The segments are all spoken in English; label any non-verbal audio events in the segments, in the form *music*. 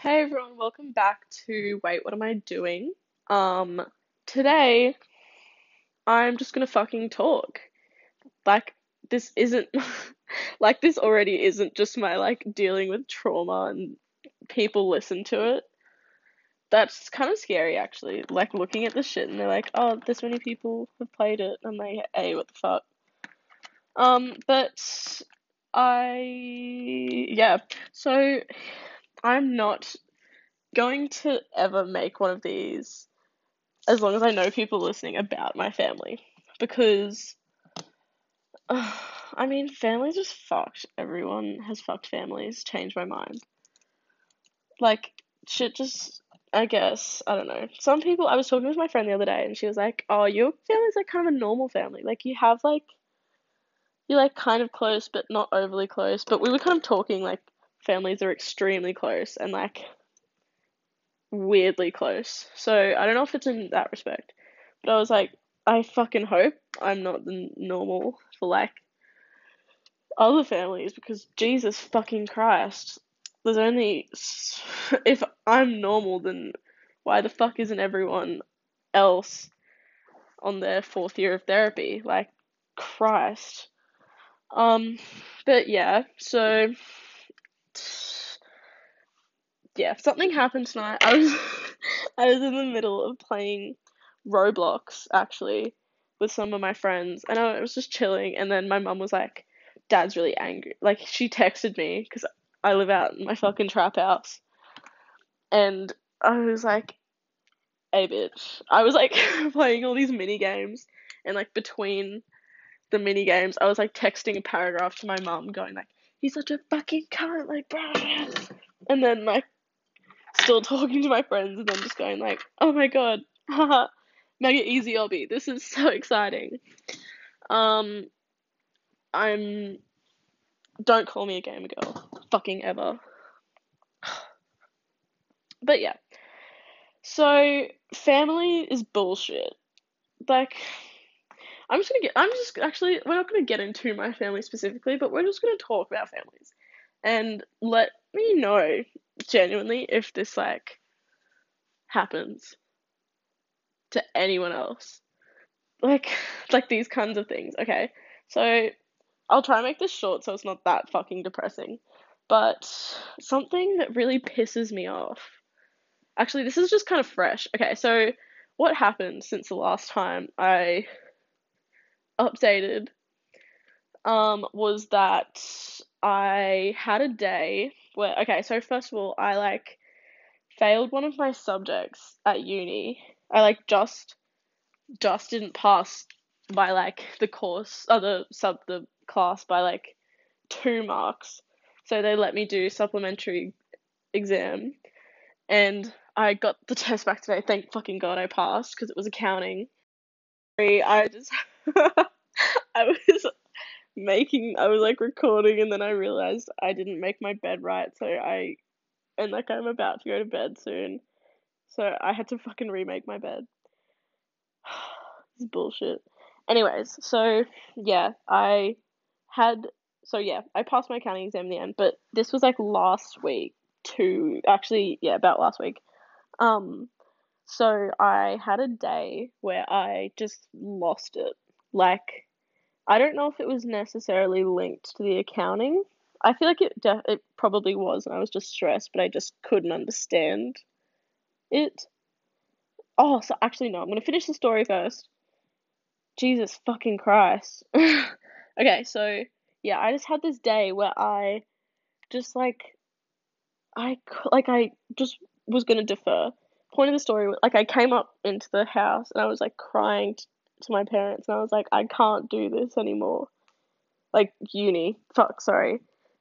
Hey everyone, welcome back to Wait, What Am I Doing? Um, today I'm just gonna fucking talk. Like, this isn't, *laughs* like, this already isn't just my, like, dealing with trauma and people listen to it. That's kind of scary, actually. Like, looking at the shit and they're like, oh, this many people have played it. I'm like, hey, what the fuck? Um, but I, yeah, so I'm not going to ever make one of these as long as I know people listening about my family because uh, *sighs* I mean families just fucked. Everyone has fucked families. Changed my mind. Like shit just I guess I don't know. Some people I was talking with my friend the other day and she was like, "Oh, your family's like kind of a normal family. Like you have like you're like kind of close but not overly close." But we were kind of talking like families are extremely close and like weirdly close. So I don't know if it's in that respect. But I was like, I fucking hope I'm not the normal for like other families because Jesus fucking Christ. There's only *laughs* if I'm normal then why the fuck isn't everyone else on their fourth year of therapy? Like Christ. Um but yeah, so *sighs* yeah, something happened tonight. I was *laughs* I was in the middle of playing Roblox actually with some of my friends, and I was just chilling. And then my mum was like, "Dad's really angry." Like she texted me because I live out in my fucking trap house, and I was like, "Hey, bitch!" I was like *laughs* playing all these mini games, and like between the mini games, I was like texting a paragraph to my mum, going like, "He's such a fucking cunt," like, blah. and then like still talking to my friends, and then just going like, "Oh my god, haha." Mega easy obby. This is so exciting. Um, I'm. Don't call me a gamer girl. Fucking ever. But yeah. So, family is bullshit. Like, I'm just gonna get. I'm just actually. We're not gonna get into my family specifically, but we're just gonna talk about families. And let me know, genuinely, if this, like, happens to anyone else. Like, *laughs* like these kinds of things. Okay, so I'll try and make this short so it's not that fucking depressing. But something that really pisses me off. Actually, this is just kind of fresh. Okay, so what happened since the last time I updated um was that I had a day where okay, so first of all, I like failed one of my subjects at uni. I like just just didn't pass by like the course or the sub the class by like two marks. So they let me do supplementary exam and I got the test back today. Thank fucking God I passed because it was accounting. I just *laughs* I was making I was like recording and then I realized I didn't make my bed right so I and like I'm about to go to bed soon. So I had to fucking remake my bed. *sighs* this bullshit. Anyways, so yeah, I had so yeah, I passed my accounting exam in the end, but this was like last week to actually yeah, about last week. Um so I had a day where I just lost it. Like I don't know if it was necessarily linked to the accounting. I feel like it de- it probably was and I was just stressed, but I just couldn't understand it. Oh, so actually no, I'm to finish the story first. Jesus fucking Christ. *laughs* okay, so yeah, I just had this day where I just like I like I just was gonna defer. Point of the story, like I came up into the house and I was like crying to my parents and I was like, I can't do this anymore. Like uni, fuck, sorry,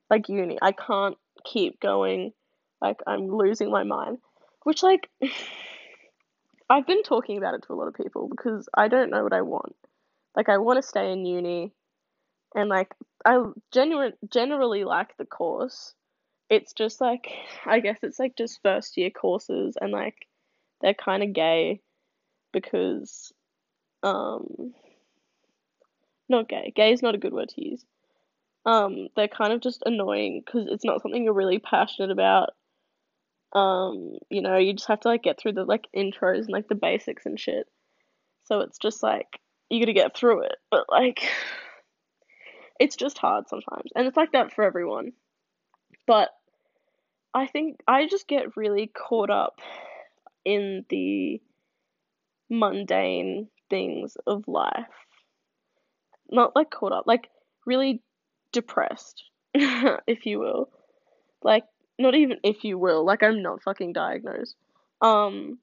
like uni, I can't keep going. Like I'm losing my mind, which like *sighs* I've been talking about it to a lot of people because I don't know what I want. Like I want to stay in uni and like I genuine generally like the course. It's just like *sighs* I guess it's like just first year courses and like they're kind of gay because um not gay. Gay is not a good word to use. Um they're kind of just annoying because it's not something you're really passionate about Um, you know, you just have to like get through the like intros and like the basics and shit. So it's just like you gotta get through it. But like *sighs* it's just hard sometimes. And it's like that for everyone. But I think I just get really caught up in the mundane things of life. Not like caught up, like really depressed, *laughs* if you will. Like, not even if you will, like I'm not fucking diagnosed. Um,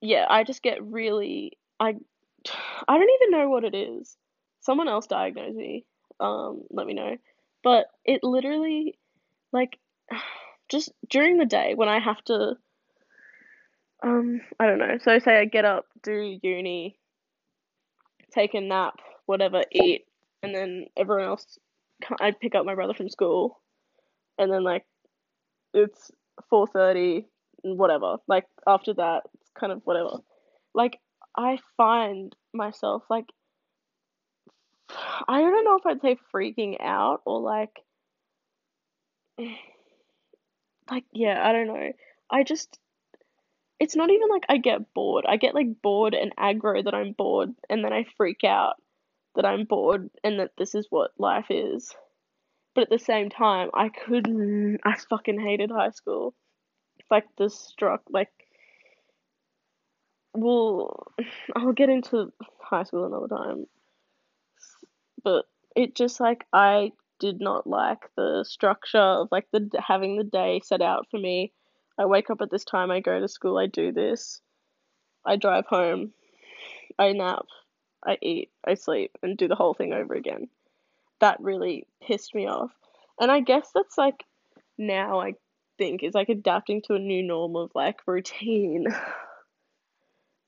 yeah, I just get really, I, I don't even know what it is. Someone else diagnosed me. Um, let me know. But it literally, like, *sighs* just during the day when I have to, um, I don't know. So say I get up, do uni, take a nap, whatever, eat, and then everyone else, I pick up my brother from school, and then like, it's four thirty, whatever. Like after that, it's kind of whatever. Like I find myself like I don't know if I'd say freaking out or like *sighs* like yeah, I don't know. I just it's not even like I get bored. I get like bored and aggro that I'm bored and then I freak out that I'm bored and that this is what life is. But at the same time, I couldn't I fucking hated high school. Like the struck like well *sighs* I'll get into high school another time. But it just like I did not like the structure of like the having the day set out for me. I wake up at this time, I go to school, I do this. I drive home, I nap, I eat, I sleep and do the whole thing over again. That really pissed me off. And I guess that's like now I think is like adapting to a new norm of like *laughs* routine.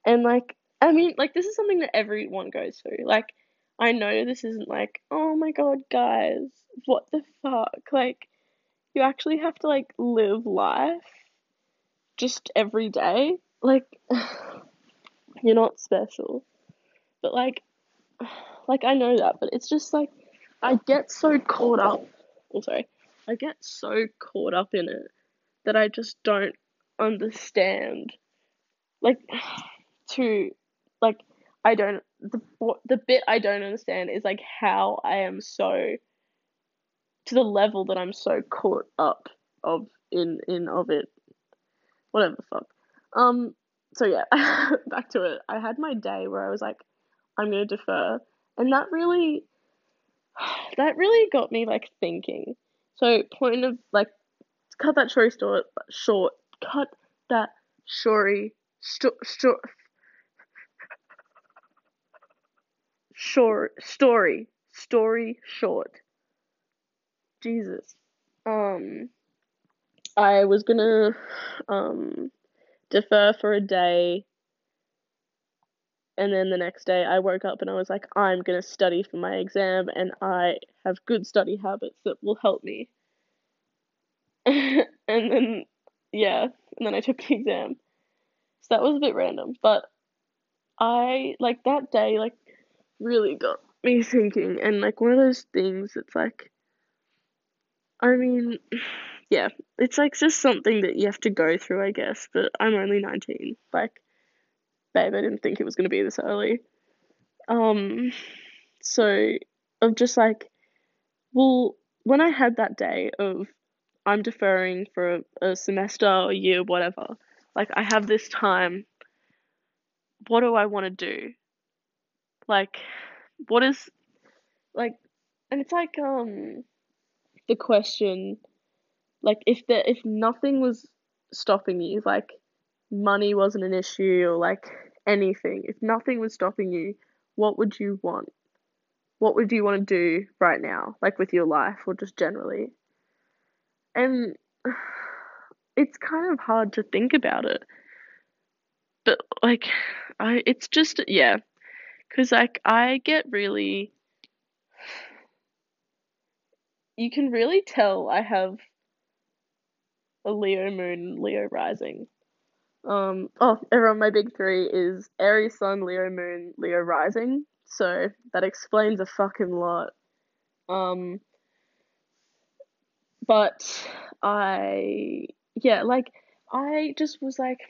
And like I mean, like this is something that everyone goes through. Like I know this isn't like, oh my god, guys, what the fuck? Like, you actually have to like live life just every day. Like, *sighs* you're not special. But like, *sighs* like I know that, but it's just like, I get so caught up. Oh, sorry. I get so caught up in it that I just don't understand. Like, *sighs* to, like, I don't the the bit I don't understand is like how I am so to the level that I'm so caught up of in in of it. Whatever the fuck. Um so yeah, *laughs* back to it. I had my day where I was like, I'm gonna defer. And that really *sighs* that really got me like thinking. So point of like cut that story short short cut that story sto- sto- short story story short jesus um i was gonna um defer for a day. And then the next day i woke up and i was like i'm gonna study for my exam and i have good study habits that will help me. *laughs* And then yeah and then i took the exam. So that was a bit random but i like that day like really got me thinking and like one of those things that's like I mean yeah, it's like just something that you have to go through, I guess, but I'm only 19. Like babe, I didn't think it was going to be this early. Um so of just like well, when I had that day of I'm deferring for a, a semester or a year, whatever, like I have this time. What do I want to do? Like, what is like, and it's like um the question, like if the if nothing was stopping you, like money wasn't an issue or like anything, if nothing was stopping you, what would you want? What would you want to do right now, like with your life or just generally? And *sighs* it's kind of hard to think about it. But like I it's just yeah, cuz like I get really *sighs* you can really tell I have a Leo moon, Leo rising. Um, oh, everyone, my big three is Aries sun, Leo moon, Leo rising. So that explains a fucking lot. Um, but I yeah, like I just was like,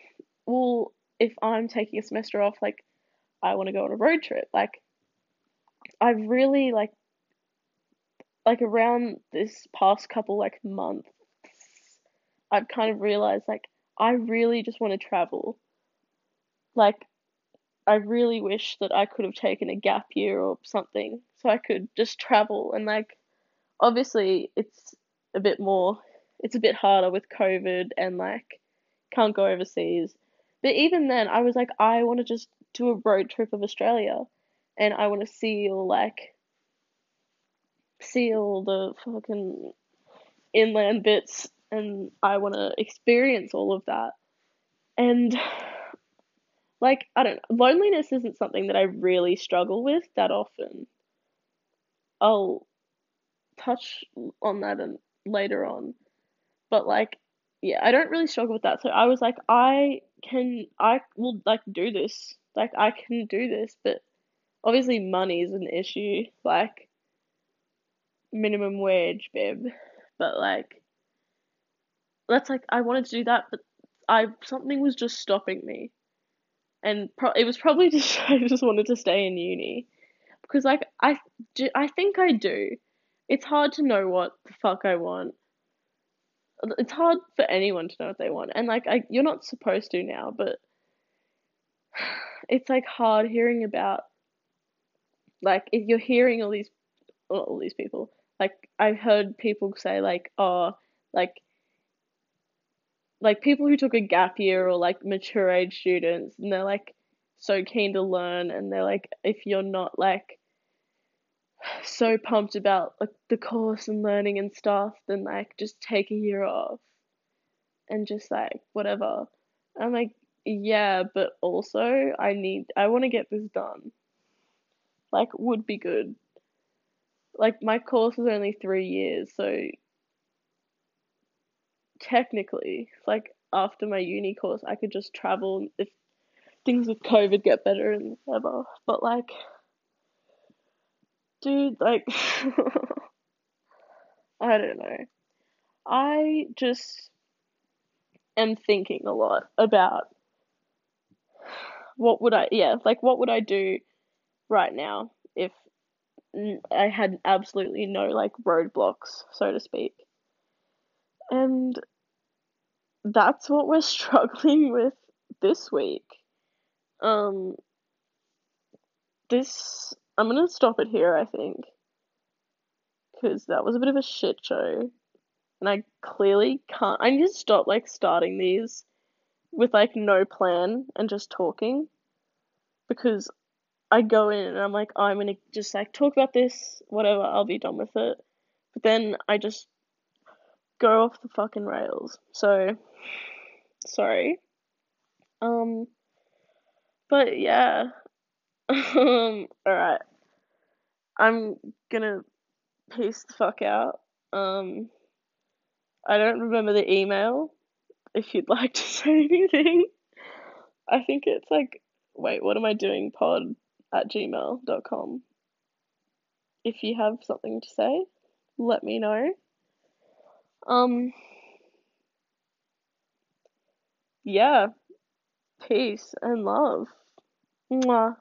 well, if I'm taking a semester off, like I want to go on a road trip. Like I've really like like around this past couple like months, I've kind of realized like I really just want to travel. Like I really wish that I could have taken a gap year or something so I could just travel and like obviously it's a bit more it's a bit harder with COVID and like can't go overseas. But even then I was like I want to just do a road trip of Australia and I want to see all like see all the fucking inland bits and I want to experience all of that. And like I don't know, loneliness isn't something that I really struggle with that often. I'll touch on that and later on. But like yeah, I don't really struggle with that. So I was like I can I will like do this. Like I can do this, but obviously money is an issue. Like minimum wage, babe. But like that's like I wanted to do that, but I something was just stopping me, and pro- it was probably *laughs* just I just wanted to stay in uni, because like I I think I do. It's hard to know what the fuck I want. It's hard for anyone to know what they want, and like I you're not supposed to now, but *sighs* it's like hard hearing about like if you're hearing all these all these people like I've heard people say like oh like like people who took a gap year or like mature age students and they're like so keen to learn and they're like if you're not like so pumped about like the course and learning and stuff then like just take a year off and just like whatever. I'm like yeah but also i need i want to get this done. Like would be good. Like my course is only three years so technically, like after my uni course, I could just travel if things with COVID get better and whatever. But like, dude, like, *laughs* I don't know. I just am thinking a lot about what would I, yeah, like what would I do right now if I had absolutely no like roadblocks, so to speak. And that's what we're *laughs* struggling with this week. Um, this I'm gonna stop it here. I think because that was a bit of a shit show, and I clearly can't. I need to stop like starting these with like no plan and just talking because I go in and I'm like oh, I'm gonna just like talk about this whatever I'll be done with it, but then I just go off the fucking rails. So sorry. Um, but yeah. *laughs* um, alright. I'm gonna peace the fuck out. Um, I don't remember the email. If you'd *laughs* like to say anything, I think it's like, wait, what am I doing? Pod at gmail.com. If you have something to say, let me know. Um, yeah, peace and love. Mwah.